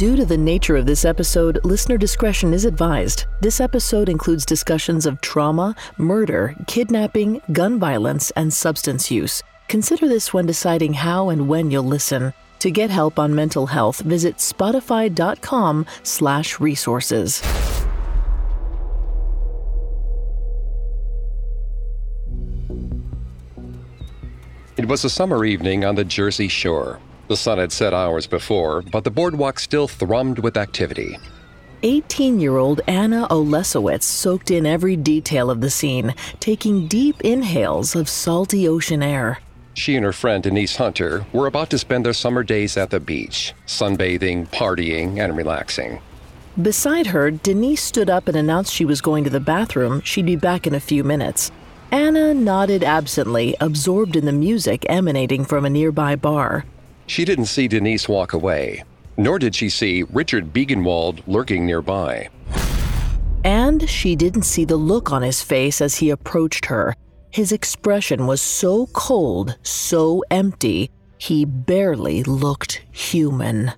Due to the nature of this episode, listener discretion is advised. This episode includes discussions of trauma, murder, kidnapping, gun violence, and substance use. Consider this when deciding how and when you'll listen. To get help on mental health, visit spotify.com slash resources. It was a summer evening on the Jersey Shore. The sun had set hours before, but the boardwalk still thrummed with activity. 18 year old Anna Olesiewicz soaked in every detail of the scene, taking deep inhales of salty ocean air. She and her friend Denise Hunter were about to spend their summer days at the beach, sunbathing, partying, and relaxing. Beside her, Denise stood up and announced she was going to the bathroom. She'd be back in a few minutes. Anna nodded absently, absorbed in the music emanating from a nearby bar. She didn't see Denise walk away, nor did she see Richard Biegenwald lurking nearby. And she didn't see the look on his face as he approached her. His expression was so cold, so empty, he barely looked human.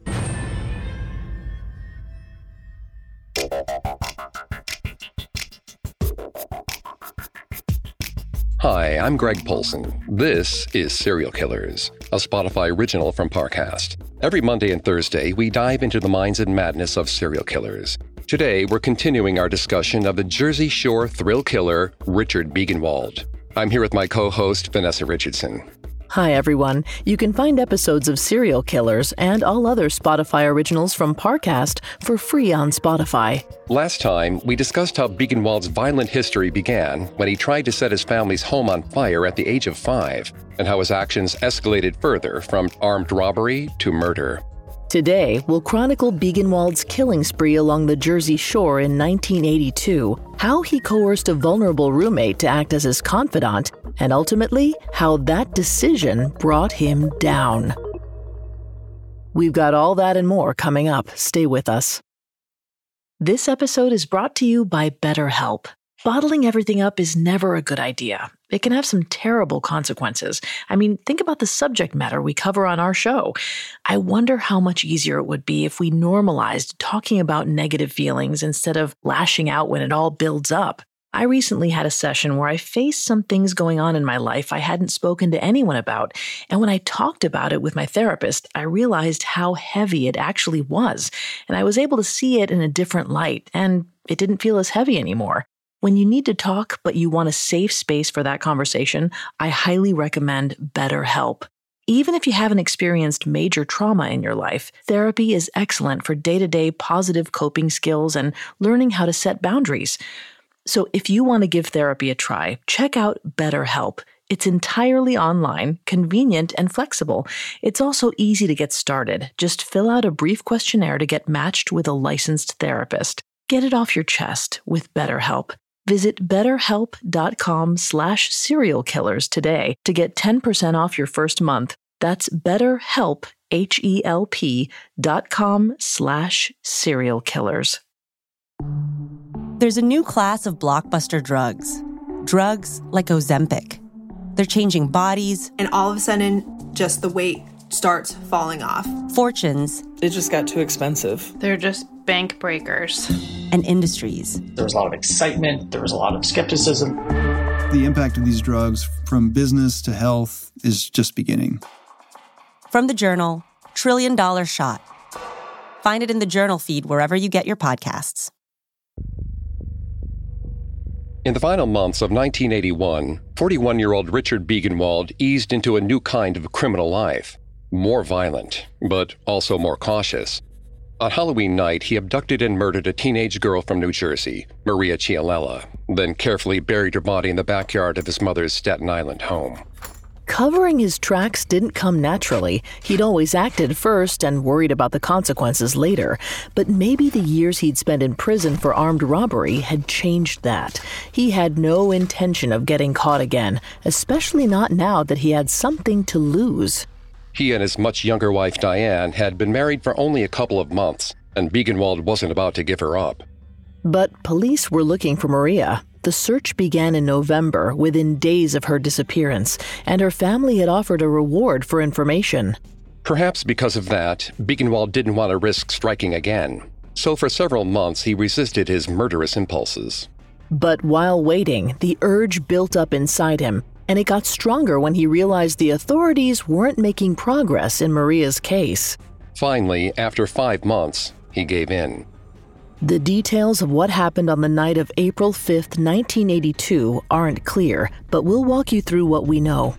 Hi, I'm Greg Polcyn. This is Serial Killers, a Spotify original from Parcast. Every Monday and Thursday, we dive into the minds and madness of serial killers. Today, we're continuing our discussion of the Jersey Shore thrill killer, Richard Biegenwald. I'm here with my co host, Vanessa Richardson. Hi, everyone. You can find episodes of Serial Killers and all other Spotify originals from Parcast for free on Spotify. Last time, we discussed how Biegenwald's violent history began when he tried to set his family's home on fire at the age of five, and how his actions escalated further from armed robbery to murder. Today, we'll chronicle Biegenwald's killing spree along the Jersey Shore in 1982, how he coerced a vulnerable roommate to act as his confidant, and ultimately, how that decision brought him down. We've got all that and more coming up. Stay with us. This episode is brought to you by BetterHelp. Bottling everything up is never a good idea. It can have some terrible consequences. I mean, think about the subject matter we cover on our show. I wonder how much easier it would be if we normalized talking about negative feelings instead of lashing out when it all builds up. I recently had a session where I faced some things going on in my life I hadn't spoken to anyone about. And when I talked about it with my therapist, I realized how heavy it actually was. And I was able to see it in a different light, and it didn't feel as heavy anymore. When you need to talk, but you want a safe space for that conversation, I highly recommend BetterHelp. Even if you haven't experienced major trauma in your life, therapy is excellent for day to day positive coping skills and learning how to set boundaries. So if you want to give therapy a try, check out BetterHelp. It's entirely online, convenient, and flexible. It's also easy to get started. Just fill out a brief questionnaire to get matched with a licensed therapist. Get it off your chest with BetterHelp. Visit betterhelp.com slash serial killers today to get 10% off your first month. That's betterhelp, H-E-L-P dot com slash serial killers. There's a new class of blockbuster drugs. Drugs like Ozempic. They're changing bodies. And all of a sudden, just the weight starts falling off. Fortunes. It just got too expensive. They're just bank breakers. And industries. There was a lot of excitement, there was a lot of skepticism. The impact of these drugs from business to health is just beginning. From the journal, Trillion Dollar Shot. Find it in the journal feed wherever you get your podcasts. In the final months of 1981, 41 year old Richard Biegenwald eased into a new kind of criminal life. More violent, but also more cautious. On Halloween night, he abducted and murdered a teenage girl from New Jersey, Maria Ciallella, then carefully buried her body in the backyard of his mother's Staten Island home. Covering his tracks didn't come naturally. He'd always acted first and worried about the consequences later. But maybe the years he'd spent in prison for armed robbery had changed that. He had no intention of getting caught again, especially not now that he had something to lose. He and his much younger wife Diane had been married for only a couple of months, and Biegenwald wasn't about to give her up. But police were looking for Maria. The search began in November, within days of her disappearance, and her family had offered a reward for information. Perhaps because of that, Biegenwald didn't want to risk striking again. So for several months, he resisted his murderous impulses. But while waiting, the urge built up inside him, and it got stronger when he realized the authorities weren't making progress in Maria's case. Finally, after five months, he gave in. The details of what happened on the night of April 5th, 1982 aren't clear, but we'll walk you through what we know.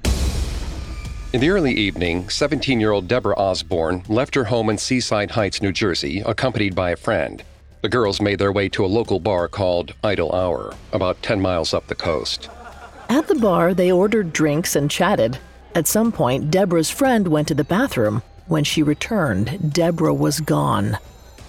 In the early evening, 17 year old Deborah Osborne left her home in Seaside Heights, New Jersey, accompanied by a friend. The girls made their way to a local bar called Idle Hour, about 10 miles up the coast. At the bar, they ordered drinks and chatted. At some point, Deborah's friend went to the bathroom. When she returned, Deborah was gone.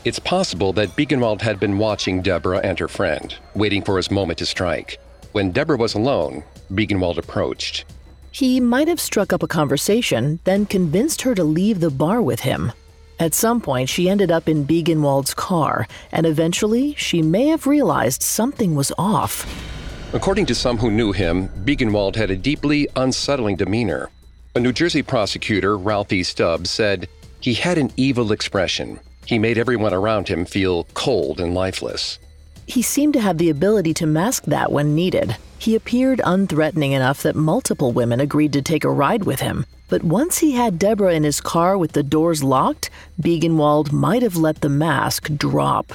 It's possible that Biegenwald had been watching Deborah and her friend, waiting for his moment to strike. When Deborah was alone, Biegenwald approached. He might have struck up a conversation, then convinced her to leave the bar with him. At some point, she ended up in Biegenwald's car, and eventually, she may have realized something was off. According to some who knew him, Biegenwald had a deeply unsettling demeanor. A New Jersey prosecutor, Ralphie Stubbs, said he had an evil expression. He made everyone around him feel cold and lifeless. He seemed to have the ability to mask that when needed. He appeared unthreatening enough that multiple women agreed to take a ride with him. But once he had Deborah in his car with the doors locked, Biegenwald might have let the mask drop.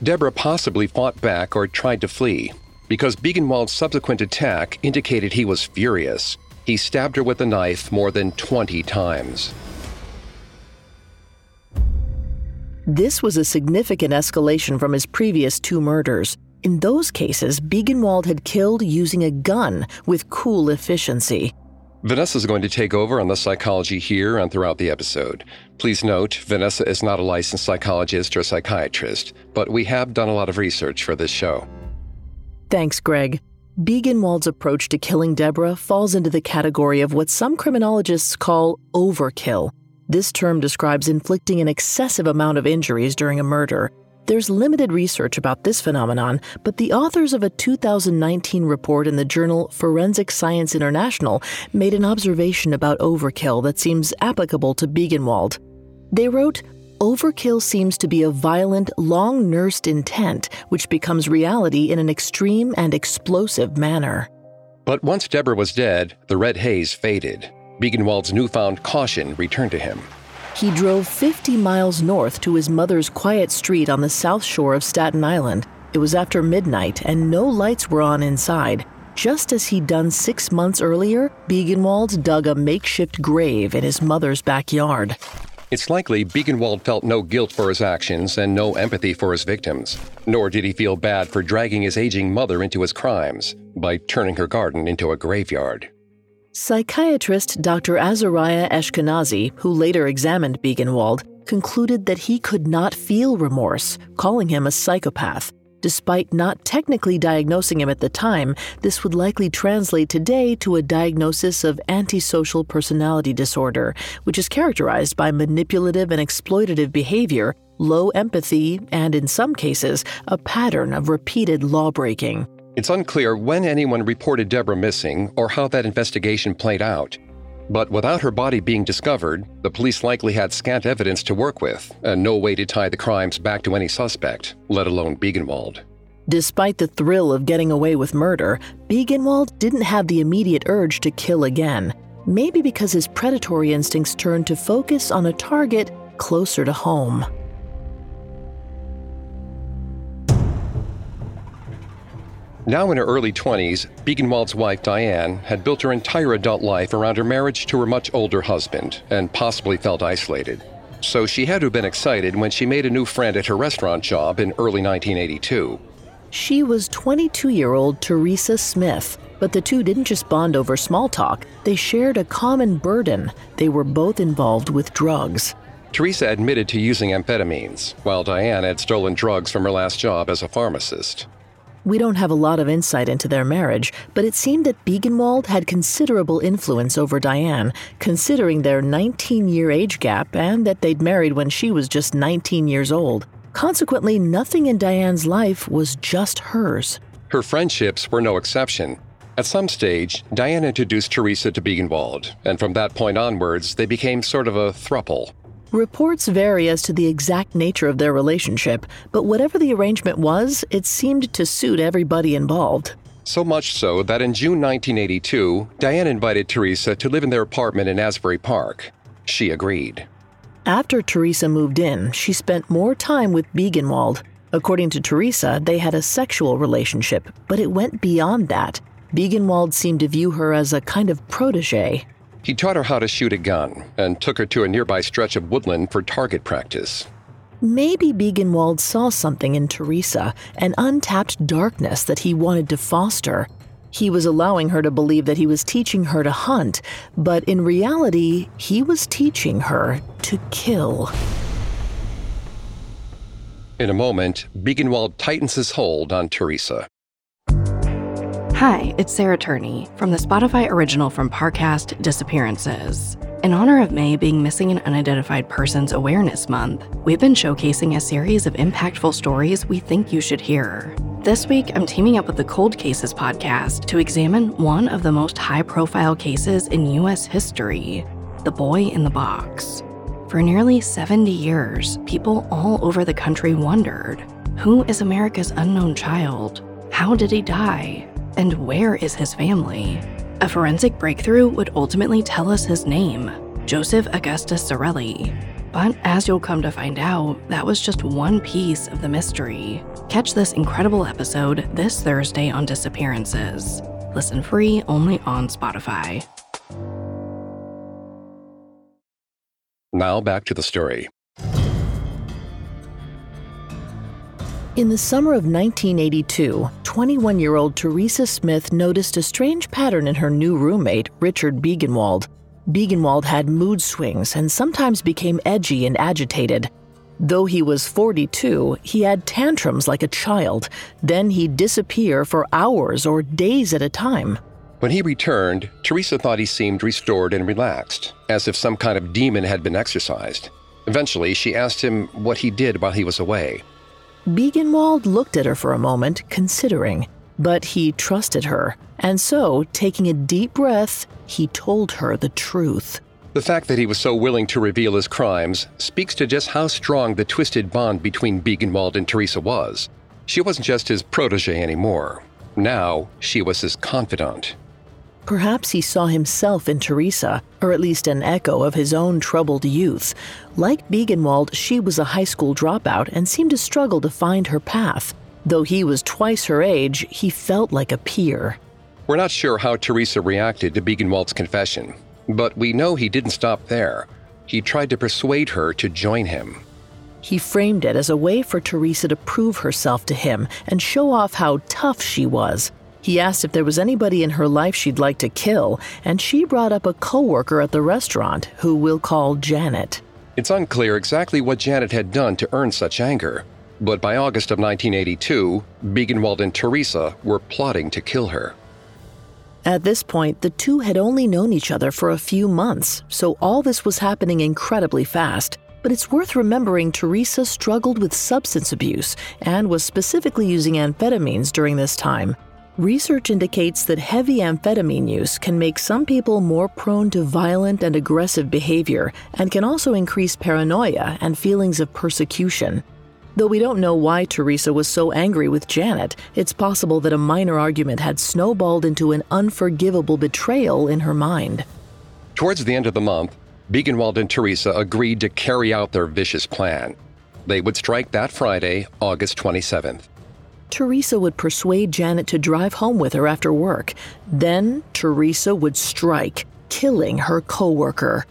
Deborah possibly fought back or tried to flee. Because Biegenwald's subsequent attack indicated he was furious, he stabbed her with a knife more than 20 times. This was a significant escalation from his previous two murders. In those cases, Biegenwald had killed using a gun with cool efficiency. Vanessa is going to take over on the psychology here and throughout the episode. Please note, Vanessa is not a licensed psychologist or psychiatrist, but we have done a lot of research for this show. Thanks, Greg. Biegenwald's approach to killing Deborah falls into the category of what some criminologists call overkill. This term describes inflicting an excessive amount of injuries during a murder. There's limited research about this phenomenon, but the authors of a 2019 report in the journal Forensic Science International made an observation about overkill that seems applicable to Biegenwald. They wrote, Overkill seems to be a violent, long nursed intent which becomes reality in an extreme and explosive manner. But once Deborah was dead, the red haze faded. Biegenwald's newfound caution returned to him. He drove 50 miles north to his mother's quiet street on the south shore of Staten Island. It was after midnight and no lights were on inside. Just as he'd done six months earlier, Biegenwald dug a makeshift grave in his mother's backyard. It's likely Biegenwald felt no guilt for his actions and no empathy for his victims, nor did he feel bad for dragging his aging mother into his crimes by turning her garden into a graveyard. Psychiatrist Dr. Azariah Ashkenazi, who later examined Biegenwald, concluded that he could not feel remorse, calling him a psychopath. Despite not technically diagnosing him at the time, this would likely translate today to a diagnosis of antisocial personality disorder, which is characterized by manipulative and exploitative behavior, low empathy, and in some cases, a pattern of repeated lawbreaking. It's unclear when anyone reported Deborah missing or how that investigation played out. But without her body being discovered, the police likely had scant evidence to work with and no way to tie the crimes back to any suspect, let alone Biegenwald. Despite the thrill of getting away with murder, Biegenwald didn't have the immediate urge to kill again. Maybe because his predatory instincts turned to focus on a target closer to home. Now in her early 20s, Biegenwald's wife Diane had built her entire adult life around her marriage to her much older husband and possibly felt isolated. So she had to have been excited when she made a new friend at her restaurant job in early 1982. She was 22 year old Teresa Smith, but the two didn't just bond over small talk, they shared a common burden. They were both involved with drugs. Teresa admitted to using amphetamines, while Diane had stolen drugs from her last job as a pharmacist. We don't have a lot of insight into their marriage, but it seemed that Biegenwald had considerable influence over Diane, considering their 19 year age gap and that they'd married when she was just 19 years old. Consequently, nothing in Diane's life was just hers. Her friendships were no exception. At some stage, Diane introduced Teresa to Biegenwald, and from that point onwards, they became sort of a thruple. Reports vary as to the exact nature of their relationship, but whatever the arrangement was, it seemed to suit everybody involved. So much so that in June 1982, Diane invited Teresa to live in their apartment in Asbury Park. She agreed. After Teresa moved in, she spent more time with Biegenwald. According to Teresa, they had a sexual relationship, but it went beyond that. Biegenwald seemed to view her as a kind of protege. He taught her how to shoot a gun and took her to a nearby stretch of woodland for target practice. Maybe Biegenwald saw something in Teresa, an untapped darkness that he wanted to foster. He was allowing her to believe that he was teaching her to hunt, but in reality, he was teaching her to kill. In a moment, Biegenwald tightens his hold on Teresa. Hi, it's Sarah Turney from the Spotify original from Parcast Disappearances. In honor of May being Missing and Unidentified Persons Awareness Month, we've been showcasing a series of impactful stories we think you should hear. This week, I'm teaming up with the Cold Cases podcast to examine one of the most high profile cases in U.S. history the boy in the box. For nearly 70 years, people all over the country wondered who is America's unknown child? How did he die? And where is his family? A forensic breakthrough would ultimately tell us his name Joseph Augustus Zarelli. But as you'll come to find out, that was just one piece of the mystery. Catch this incredible episode this Thursday on Disappearances. Listen free only on Spotify. Now back to the story. In the summer of 1982, 21 year old Teresa Smith noticed a strange pattern in her new roommate, Richard Biegenwald. Biegenwald had mood swings and sometimes became edgy and agitated. Though he was 42, he had tantrums like a child. Then he'd disappear for hours or days at a time. When he returned, Teresa thought he seemed restored and relaxed, as if some kind of demon had been exorcised. Eventually, she asked him what he did while he was away. Biegenwald looked at her for a moment, considering, but he trusted her, and so, taking a deep breath, he told her the truth. The fact that he was so willing to reveal his crimes speaks to just how strong the twisted bond between Biegenwald and Teresa was. She wasn't just his protege anymore. Now, she was his confidant. Perhaps he saw himself in Teresa, or at least an echo of his own troubled youth. Like Biegenwald, she was a high school dropout and seemed to struggle to find her path. Though he was twice her age, he felt like a peer. We're not sure how Teresa reacted to Biegenwald's confession, but we know he didn't stop there. He tried to persuade her to join him. He framed it as a way for Teresa to prove herself to him and show off how tough she was. He asked if there was anybody in her life she'd like to kill, and she brought up a coworker at the restaurant who we'll call Janet. It's unclear exactly what Janet had done to earn such anger, but by August of 1982, Biegenwald and Teresa were plotting to kill her. At this point, the two had only known each other for a few months, so all this was happening incredibly fast. But it's worth remembering Teresa struggled with substance abuse and was specifically using amphetamines during this time. Research indicates that heavy amphetamine use can make some people more prone to violent and aggressive behavior and can also increase paranoia and feelings of persecution. Though we don't know why Teresa was so angry with Janet, it's possible that a minor argument had snowballed into an unforgivable betrayal in her mind. Towards the end of the month, Biegenwald and Teresa agreed to carry out their vicious plan. They would strike that Friday, August 27th. Teresa would persuade Janet to drive home with her after work. Then Teresa would strike, killing her coworker.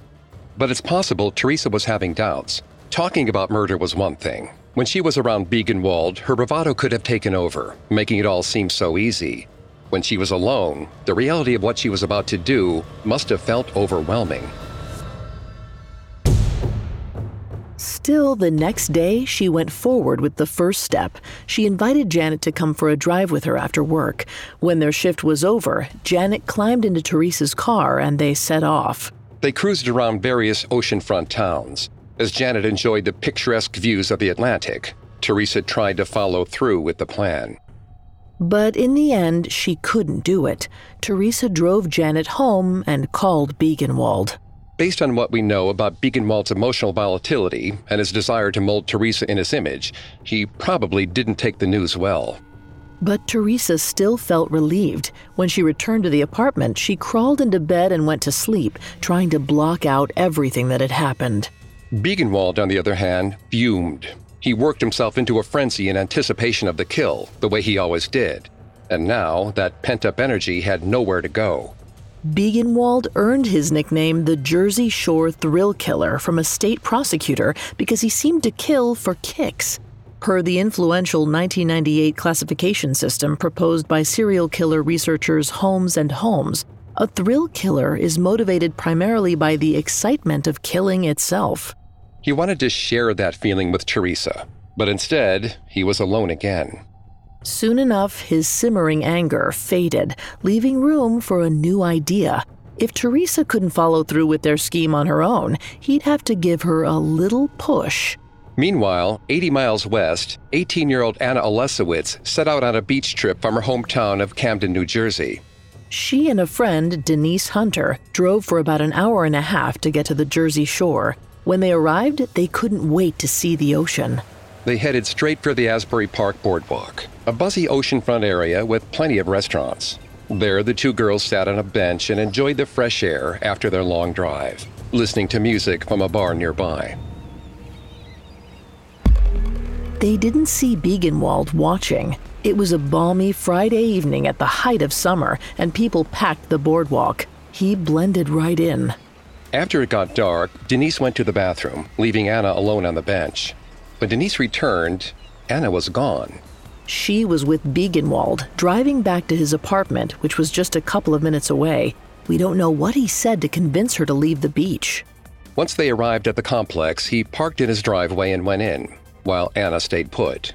But it's possible Teresa was having doubts. Talking about murder was one thing. When she was around Biegenwald, her bravado could have taken over, making it all seem so easy. When she was alone, the reality of what she was about to do must have felt overwhelming. Still, the next day, she went forward with the first step. She invited Janet to come for a drive with her after work. When their shift was over, Janet climbed into Teresa's car and they set off. They cruised around various oceanfront towns. As Janet enjoyed the picturesque views of the Atlantic, Teresa tried to follow through with the plan. But in the end, she couldn't do it. Teresa drove Janet home and called Biegenwald. Based on what we know about Biegenwald's emotional volatility and his desire to mold Teresa in his image, he probably didn't take the news well. But Teresa still felt relieved. When she returned to the apartment, she crawled into bed and went to sleep, trying to block out everything that had happened. Biegenwald, on the other hand, fumed. He worked himself into a frenzy in anticipation of the kill, the way he always did. And now that pent up energy had nowhere to go. Biegenwald earned his nickname the Jersey Shore Thrill Killer from a state prosecutor because he seemed to kill for kicks. Per the influential 1998 classification system proposed by serial killer researchers Holmes and Holmes, a thrill killer is motivated primarily by the excitement of killing itself. He wanted to share that feeling with Teresa, but instead, he was alone again. Soon enough, his simmering anger faded, leaving room for a new idea. If Teresa couldn't follow through with their scheme on her own, he'd have to give her a little push. Meanwhile, 80 miles west, 18 year old Anna Olesiewicz set out on a beach trip from her hometown of Camden, New Jersey. She and a friend, Denise Hunter, drove for about an hour and a half to get to the Jersey shore. When they arrived, they couldn't wait to see the ocean. They headed straight for the Asbury Park Boardwalk, a buzzy oceanfront area with plenty of restaurants. There, the two girls sat on a bench and enjoyed the fresh air after their long drive, listening to music from a bar nearby. They didn't see Biegenwald watching. It was a balmy Friday evening at the height of summer, and people packed the boardwalk. He blended right in. After it got dark, Denise went to the bathroom, leaving Anna alone on the bench. When Denise returned, Anna was gone. She was with Biegenwald, driving back to his apartment, which was just a couple of minutes away. We don't know what he said to convince her to leave the beach. Once they arrived at the complex, he parked in his driveway and went in, while Anna stayed put.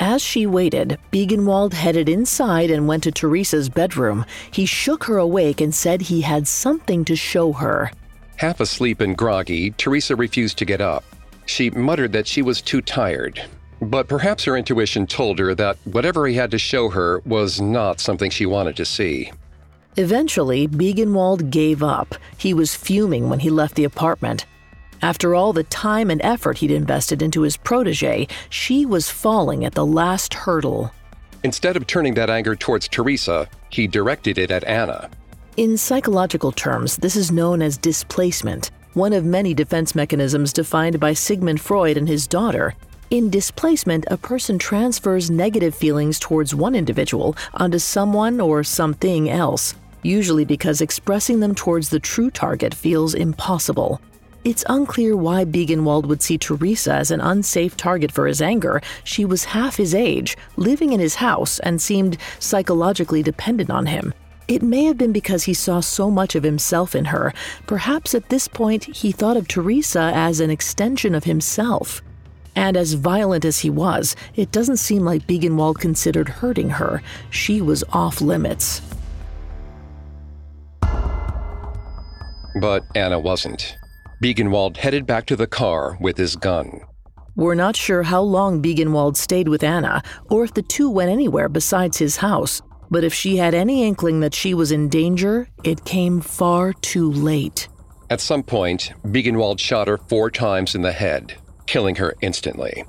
As she waited, Biegenwald headed inside and went to Teresa's bedroom. He shook her awake and said he had something to show her. Half asleep and groggy, Teresa refused to get up. She muttered that she was too tired, but perhaps her intuition told her that whatever he had to show her was not something she wanted to see. Eventually, Biegenwald gave up. He was fuming when he left the apartment. After all the time and effort he'd invested into his protege, she was falling at the last hurdle. Instead of turning that anger towards Teresa, he directed it at Anna. In psychological terms, this is known as displacement, one of many defense mechanisms defined by Sigmund Freud and his daughter. In displacement, a person transfers negative feelings towards one individual onto someone or something else, usually because expressing them towards the true target feels impossible. It's unclear why Biegenwald would see Teresa as an unsafe target for his anger. She was half his age, living in his house, and seemed psychologically dependent on him. It may have been because he saw so much of himself in her. Perhaps at this point he thought of Teresa as an extension of himself. And as violent as he was, it doesn't seem like Biegenwald considered hurting her. She was off limits. But Anna wasn't. Biegenwald headed back to the car with his gun. We're not sure how long Biegenwald stayed with Anna, or if the two went anywhere besides his house. But if she had any inkling that she was in danger, it came far too late. At some point, Biegenwald shot her four times in the head, killing her instantly.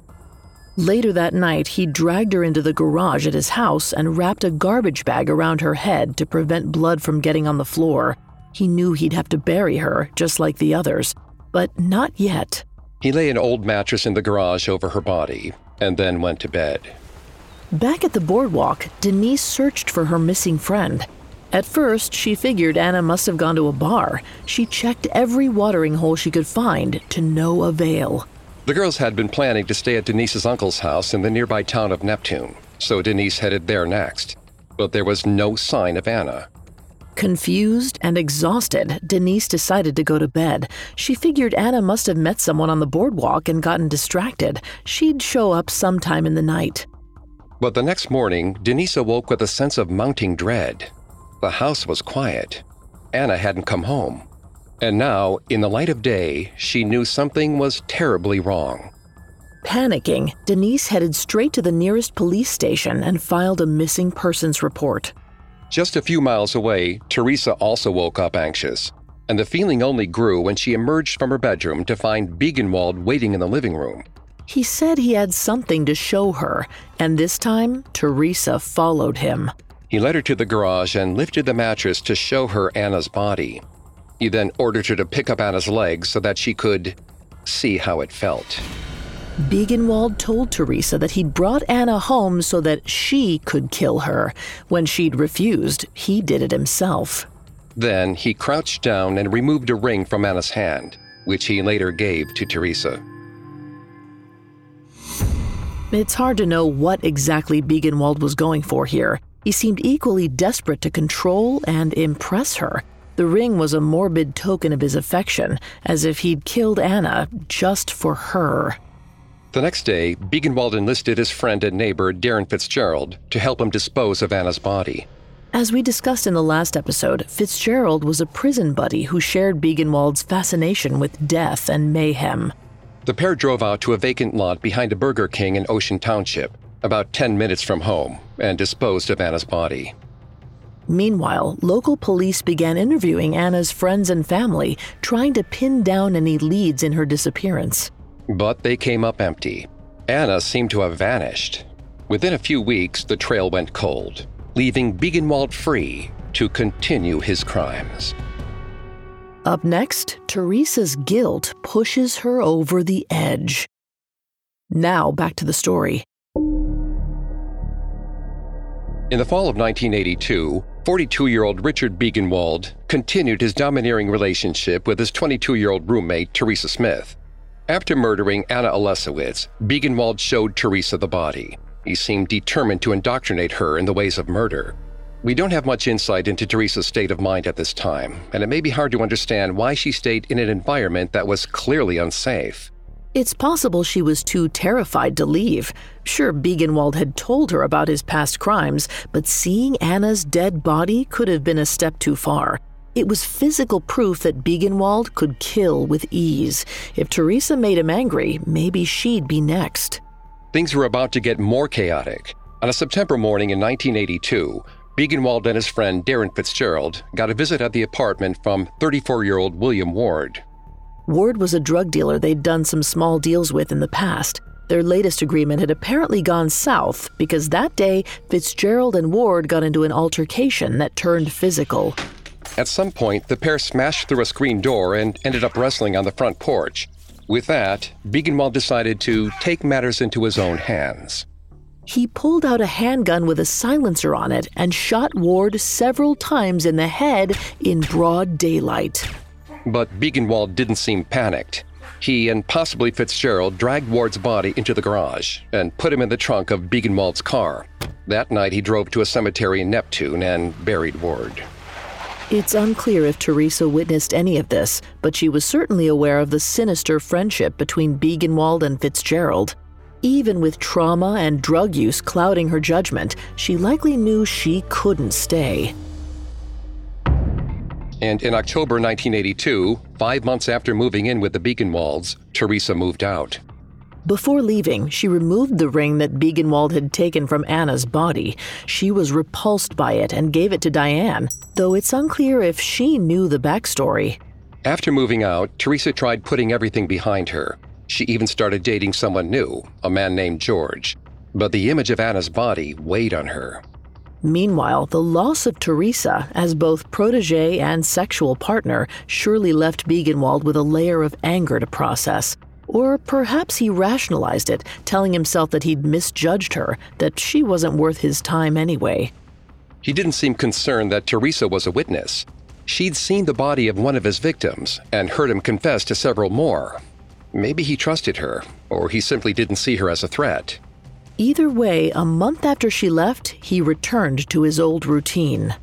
Later that night, he dragged her into the garage at his house and wrapped a garbage bag around her head to prevent blood from getting on the floor. He knew he'd have to bury her, just like the others, but not yet. He lay an old mattress in the garage over her body and then went to bed. Back at the boardwalk, Denise searched for her missing friend. At first, she figured Anna must have gone to a bar. She checked every watering hole she could find to no avail. The girls had been planning to stay at Denise's uncle's house in the nearby town of Neptune, so Denise headed there next. But there was no sign of Anna. Confused and exhausted, Denise decided to go to bed. She figured Anna must have met someone on the boardwalk and gotten distracted. She'd show up sometime in the night. But the next morning, Denise awoke with a sense of mounting dread. The house was quiet. Anna hadn't come home. And now, in the light of day, she knew something was terribly wrong. Panicking, Denise headed straight to the nearest police station and filed a missing persons report. Just a few miles away, Teresa also woke up anxious, and the feeling only grew when she emerged from her bedroom to find Biegenwald waiting in the living room. He said he had something to show her, and this time, Teresa followed him. He led her to the garage and lifted the mattress to show her Anna's body. He then ordered her to pick up Anna's legs so that she could see how it felt. Biegenwald told Teresa that he'd brought Anna home so that she could kill her. When she'd refused, he did it himself. Then he crouched down and removed a ring from Anna's hand, which he later gave to Teresa. It's hard to know what exactly Biegenwald was going for here. He seemed equally desperate to control and impress her. The ring was a morbid token of his affection, as if he'd killed Anna just for her. The next day, Biegenwald enlisted his friend and neighbor Dherran Fitzgerald to help him dispose of Anna's body. As we discussed in the last episode, Fitzgerald was a prison buddy who shared Biegenwald's fascination with death and mayhem. The pair drove out to a vacant lot behind a Burger King in Ocean Township, about 10 minutes from home, and disposed of Anna's body. Meanwhile, local police began interviewing Anna's friends and family, trying to pin down any leads in her disappearance. But they came up empty. Anna seemed to have vanished. Within a few weeks, the trail went cold, leaving Biegenwald free to continue his crimes. Up next, Teresa's guilt pushes her over the edge. Now, back to the story. In the fall of 1982, 42 year old Richard Biegenwald continued his domineering relationship with his 22 year old roommate, Teresa Smith. After murdering Anna Olesiewicz, Biegenwald showed Teresa the body. He seemed determined to indoctrinate her in the ways of murder. We don't have much insight into Teresa's state of mind at this time, and it may be hard to understand why she stayed in an environment that was clearly unsafe. It's possible she was too terrified to leave. Sure, Biegenwald had told her about his past crimes, but seeing Anna's dead body could have been a step too far. It was physical proof that Biegenwald could kill with ease. If Teresa made him angry, maybe she'd be next. Things were about to get more chaotic. On a September morning in 1982, Biegenwald and his friend Dherran Fitzgerald got a visit at the apartment from 34 year old William Ward. Ward was a drug dealer they'd done some small deals with in the past. Their latest agreement had apparently gone south because that day Fitzgerald and Ward got into an altercation that turned physical. At some point, the pair smashed through a screen door and ended up wrestling on the front porch. With that, Biegenwald decided to take matters into his own hands. He pulled out a handgun with a silencer on it and shot Ward several times in the head in broad daylight. But Biegenwald didn't seem panicked. He and possibly Fitzgerald dragged Ward's body into the garage and put him in the trunk of Biegenwald's car. That night, he drove to a cemetery in Neptune and buried Ward. It's unclear if Teresa witnessed any of this, but she was certainly aware of the sinister friendship between Biegenwald and Fitzgerald. Even with trauma and drug use clouding her judgment, she likely knew she couldn't stay. And in October 1982, five months after moving in with the Biegenwalds, Teresa moved out. Before leaving, she removed the ring that Biegenwald had taken from Anna's body. She was repulsed by it and gave it to Diane, though it's unclear if she knew the backstory. After moving out, Teresa tried putting everything behind her. She even started dating someone new, a man named George. But the image of Anna's body weighed on her. Meanwhile, the loss of Teresa as both protege and sexual partner surely left Biegenwald with a layer of anger to process. Or perhaps he rationalized it, telling himself that he'd misjudged her, that she wasn't worth his time anyway. He didn't seem concerned that Teresa was a witness. She'd seen the body of one of his victims and heard him confess to several more. Maybe he trusted her, or he simply didn't see her as a threat. Either way, a month after she left, he returned to his old routine.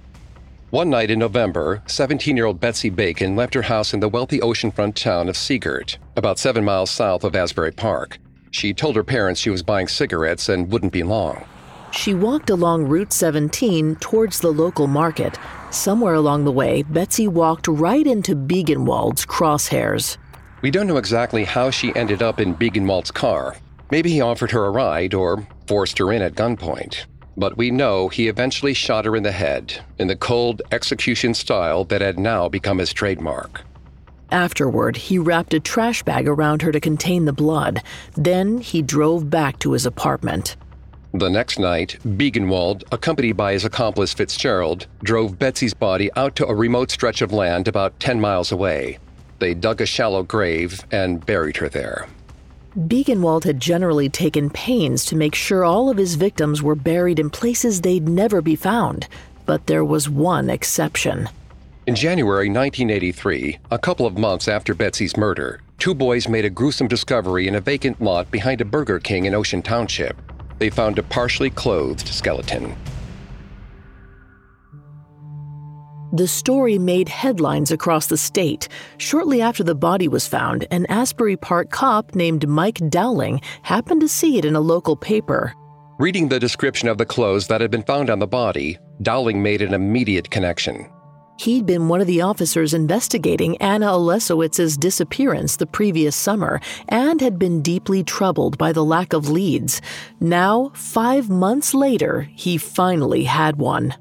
One night in November, 17 year old Betsy Bacon left her house in the wealthy oceanfront town of Sea Girt, about seven miles south of Asbury Park. She told her parents she was buying cigarettes and wouldn't be long. She walked along Route 17 towards the local market. Somewhere along the way, Betsy walked right into Biegenwald's crosshairs. We don't know exactly how she ended up in Biegenwald's car, Maybe he offered her a ride or forced her in at gunpoint. But we know he eventually shot her in the head in the cold execution style that had now become his trademark. Afterward, he wrapped a trash bag around her to contain the blood. Then he drove back to his apartment. The next night, Biegenwald, accompanied by his accomplice Fitzgerald, drove Betsy's body out to a remote stretch of land about 10 miles away. They dug a shallow grave and buried her there. Biegenwald had generally taken pains to make sure all of his victims were buried in places they'd never be found, but there was one exception. In January 1983, a couple of months after Betsy's murder, two boys made a gruesome discovery in a vacant lot behind a Burger King in Ocean Township. They found a partially clothed skeleton. The story made headlines across the state. Shortly after the body was found, an Asbury Park cop named Mike Dowling happened to see it in a local paper. Reading the description of the clothes that had been found on the body, Dowling made an immediate connection. He'd been one of the officers investigating Anna Olesiewicz's disappearance the previous summer and had been deeply troubled by the lack of leads. Now, five months later, he finally had one.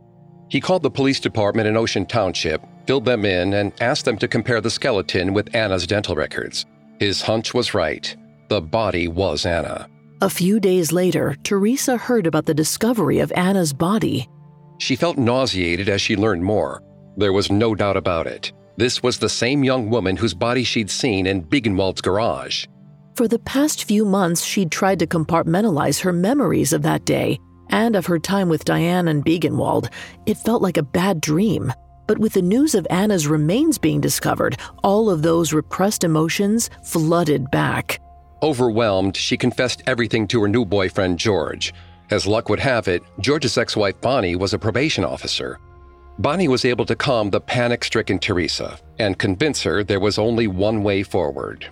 He called the police department in Ocean Township, filled them in, and asked them to compare the skeleton with Anna's dental records. His hunch was right. The body was Anna. A few days later, Teresa heard about the discovery of Anna's body. She felt nauseated as she learned more. There was no doubt about it. This was the same young woman whose body she'd seen in Biegenwald's garage. For the past few months, she'd tried to compartmentalize her memories of that day and of her time with Diane and Biegenwald. It felt like a bad dream. But with the news of Anna's remains being discovered, all of those repressed emotions flooded back. Overwhelmed, she confessed everything to her new boyfriend, George. As luck would have it, George's ex wife, Bonnie, was a probation officer. Bonnie was able to calm the panic stricken Teresa and convince her there was only one way forward.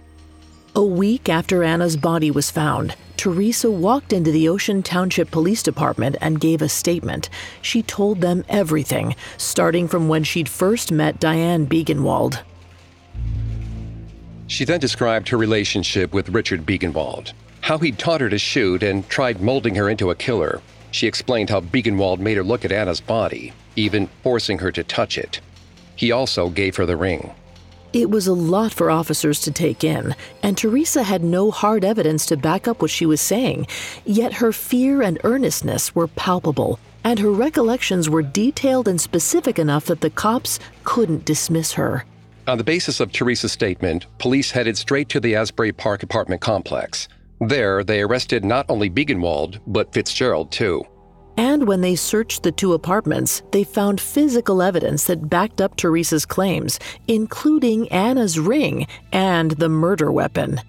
A week after Anna's body was found, Teresa walked into the Ocean Township Police Department and gave a statement. She told them everything, starting from when she'd first met Diane Biegenwald. She then described her relationship with Richard Biegenwald, how he'd taught her to shoot and tried molding her into a killer. She explained how Biegenwald made her look at Anna's body, even forcing her to touch it. He also gave her the ring. It was a lot for officers to take in, and Teresa had no hard evidence to back up what she was saying. Yet her fear and earnestness were palpable, and her recollections were detailed and specific enough that the cops couldn't dismiss her. On the basis of Teresa's statement, police headed straight to the Asbury Park apartment complex. There, they arrested not only Biegenwald, but Fitzgerald too. And when they searched the two apartments, they found physical evidence that backed up Teresa's claims, including Anna's ring and the murder weapon.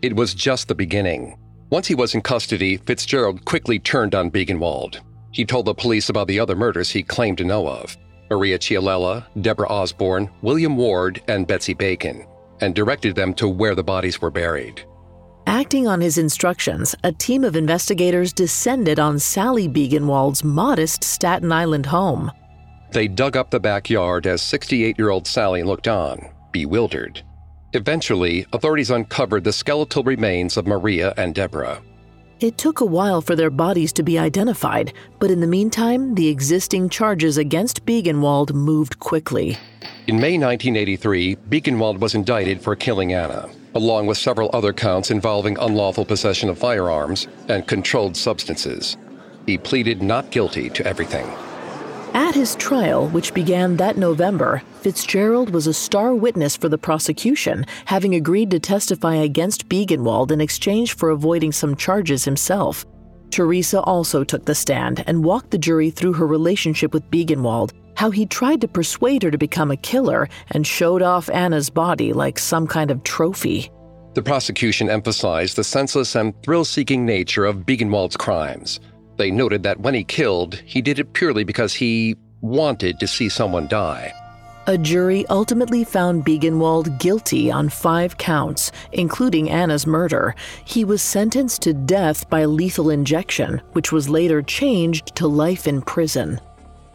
It was just the beginning. Once he was in custody, Fitzgerald quickly turned on Biegenwald. He told the police about the other murders he claimed to know of Maria Ciallella, Deborah Osborne, William Ward, and Betsy Bacon, and directed them to where the bodies were buried. Acting on his instructions, a team of investigators descended on Sally Biegenwald's modest Staten Island home. They dug up the backyard as 68 year old Sally looked on, bewildered. Eventually, authorities uncovered the skeletal remains of Maria and Deborah. It took a while for their bodies to be identified, but in the meantime, the existing charges against Biegenwald moved quickly. In May 1983, Biegenwald was indicted for killing Anna along with several other counts involving unlawful possession of firearms and controlled substances. He pleaded not guilty to everything. At his trial, which began that November, Fitzgerald was a star witness for the prosecution, having agreed to testify against Biegenwald in exchange for avoiding some charges himself. Teresa also took the stand and walked the jury through her relationship with Biegenwald how he tried to persuade her to become a killer and showed off Anna's body like some kind of trophy. The prosecution emphasized the senseless and thrill seeking nature of Biegenwald's crimes. They noted that when he killed, he did it purely because he wanted to see someone die. A jury ultimately found Biegenwald guilty on five counts, including Anna's murder. He was sentenced to death by lethal injection, which was later changed to life in prison.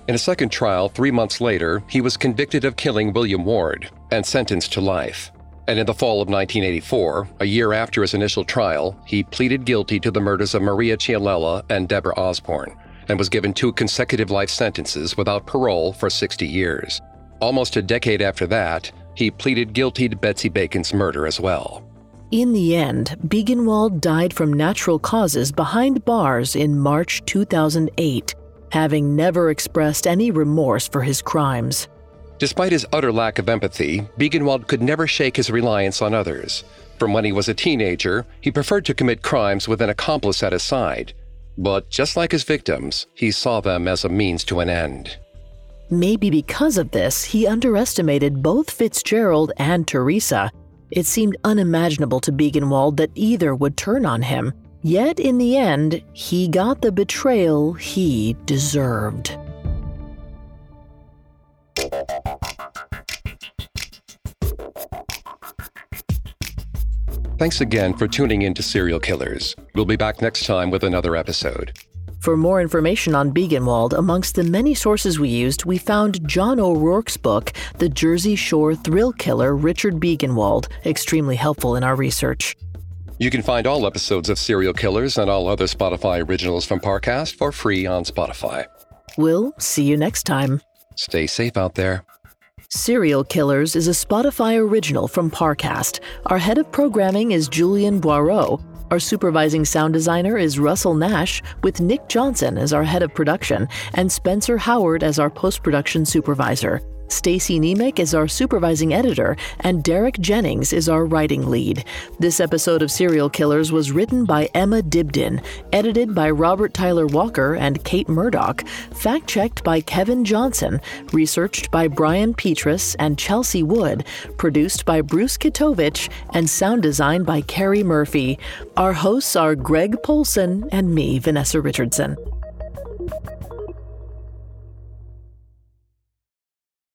In a second trial, three months later, he was convicted of killing William Ward and sentenced to life. And in the fall of 1984, a year after his initial trial, he pleaded guilty to the murders of Maria Ciallella and Deborah Osborne and was given two consecutive life sentences without parole for 60 years. Almost a decade after that, he pleaded guilty to Betsy Bacon's murder as well. In the end, Biegenwald died from natural causes behind bars in March 2008, having never expressed any remorse for his crimes. Despite his utter lack of empathy, Biegenwald could never shake his reliance on others. From when he was a teenager, he preferred to commit crimes with an accomplice at his side. But just like his victims, he saw them as a means to an end. Maybe because of this, he underestimated both Fitzgerald and Teresa. It seemed unimaginable to Biegenwald that either would turn on him. Yet in the end, he got the betrayal he deserved. Thanks again for tuning in to Serial Killers. We'll be back next time with another episode. For more information on Biegenwald, amongst the many sources we used, we found John O'Rourke's book, The Jersey Shore Thrill Killer Richard Biegenwald, extremely helpful in our research. You can find all episodes of Serial Killers and all other Spotify originals from Parcast for free on Spotify. We'll see you next time. Stay safe out there. Serial Killers is a Spotify original from Parcast. Our head of programming is Julian Boireau. Our supervising sound designer is Russell Nash, with Nick Johnson as our head of production and Spencer Howard as our post production supervisor. Stacy Nemec is our supervising editor, and Derek Jennings is our writing lead. This episode of Serial Killers was written by Emma Dibdin, edited by Robert Tyler Walker and Kate Murdoch, fact checked by Kevin Johnson, researched by Brian Petrus and Chelsea Wood, produced by Bruce Kitovich, and sound designed by Carrie Murphy. Our hosts are Greg Polcyn and me, Vanessa Richardson.